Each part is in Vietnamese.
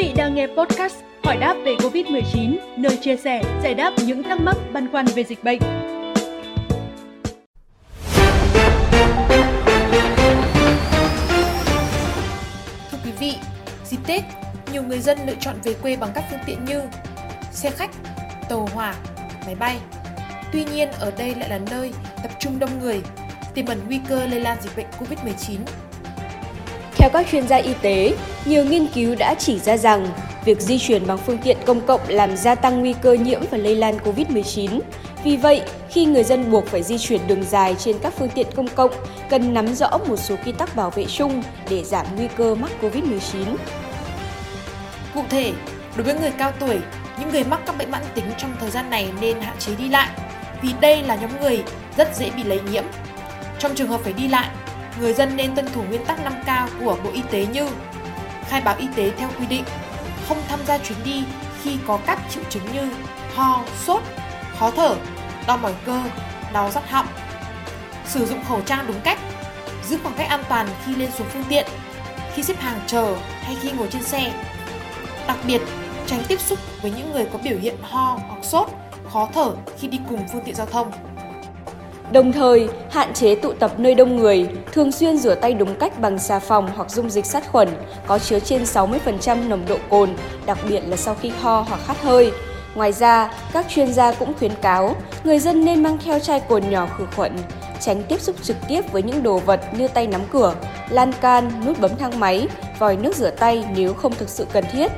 vị đang nghe podcast Hỏi đáp về Covid-19, nơi chia sẻ, giải đáp những thắc mắc băn khoăn về dịch bệnh. Thưa quý vị, dịp Tết, nhiều người dân lựa chọn về quê bằng các phương tiện như xe khách, tàu hỏa, máy bay. Tuy nhiên, ở đây lại là nơi tập trung đông người, tiềm ẩn nguy cơ lây lan dịch bệnh COVID-19 theo các chuyên gia y tế, nhiều nghiên cứu đã chỉ ra rằng việc di chuyển bằng phương tiện công cộng làm gia tăng nguy cơ nhiễm và lây lan COVID-19. Vì vậy, khi người dân buộc phải di chuyển đường dài trên các phương tiện công cộng, cần nắm rõ một số quy tắc bảo vệ chung để giảm nguy cơ mắc COVID-19. Cụ thể, đối với người cao tuổi, những người mắc các bệnh mãn tính trong thời gian này nên hạn chế đi lại, vì đây là nhóm người rất dễ bị lây nhiễm. Trong trường hợp phải đi lại, người dân nên tuân thủ nguyên tắc 5K của Bộ Y tế như khai báo y tế theo quy định, không tham gia chuyến đi khi có các triệu chứng như ho, sốt, khó thở, đau mỏi cơ, đau rắt họng, sử dụng khẩu trang đúng cách, giữ khoảng cách an toàn khi lên xuống phương tiện, khi xếp hàng chờ hay khi ngồi trên xe. Đặc biệt, tránh tiếp xúc với những người có biểu hiện ho hoặc sốt, khó thở khi đi cùng phương tiện giao thông. Đồng thời, hạn chế tụ tập nơi đông người, thường xuyên rửa tay đúng cách bằng xà phòng hoặc dung dịch sát khuẩn có chứa trên 60% nồng độ cồn, đặc biệt là sau khi ho hoặc khát hơi. Ngoài ra, các chuyên gia cũng khuyến cáo người dân nên mang theo chai cồn nhỏ khử khuẩn, tránh tiếp xúc trực tiếp với những đồ vật như tay nắm cửa, lan can, nút bấm thang máy, vòi nước rửa tay nếu không thực sự cần thiết.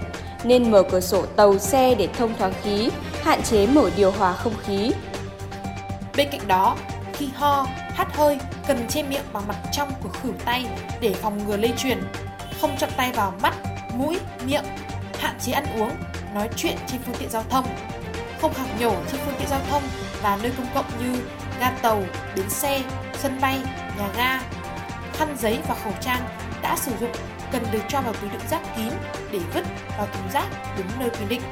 Nên mở cửa sổ tàu xe để thông thoáng khí, hạn chế mở điều hòa không khí. Bên cạnh đó, khi ho, hắt hơi cần che miệng bằng mặt trong của khử tay để phòng ngừa lây truyền. Không chạm tay vào mắt, mũi, miệng, hạn chế ăn uống, nói chuyện trên phương tiện giao thông. Không khạc nhổ trên phương tiện giao thông và nơi công cộng như ga tàu, bến xe, sân bay, nhà ga. Khăn giấy và khẩu trang đã sử dụng cần được cho vào túi đựng rác kín để vứt vào thùng rác đúng nơi quy định.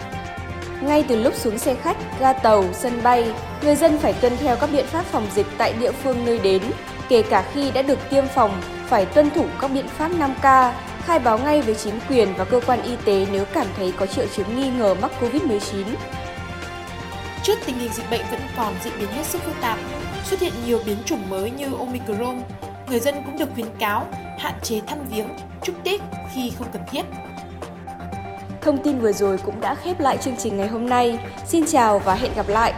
Ngay từ lúc xuống xe khách, ga tàu, sân bay, người dân phải tuân theo các biện pháp phòng dịch tại địa phương nơi đến, kể cả khi đã được tiêm phòng, phải tuân thủ các biện pháp 5K, khai báo ngay với chính quyền và cơ quan y tế nếu cảm thấy có triệu chứng nghi ngờ mắc COVID-19. Trước tình hình dịch bệnh vẫn còn diễn biến hết sức phức tạp, xuất hiện nhiều biến chủng mới như Omicron, người dân cũng được khuyến cáo hạn chế thăm viếng, chúc Tết khi không cần thiết. Thông tin vừa rồi cũng đã khép lại chương trình ngày hôm nay. Xin chào và hẹn gặp lại!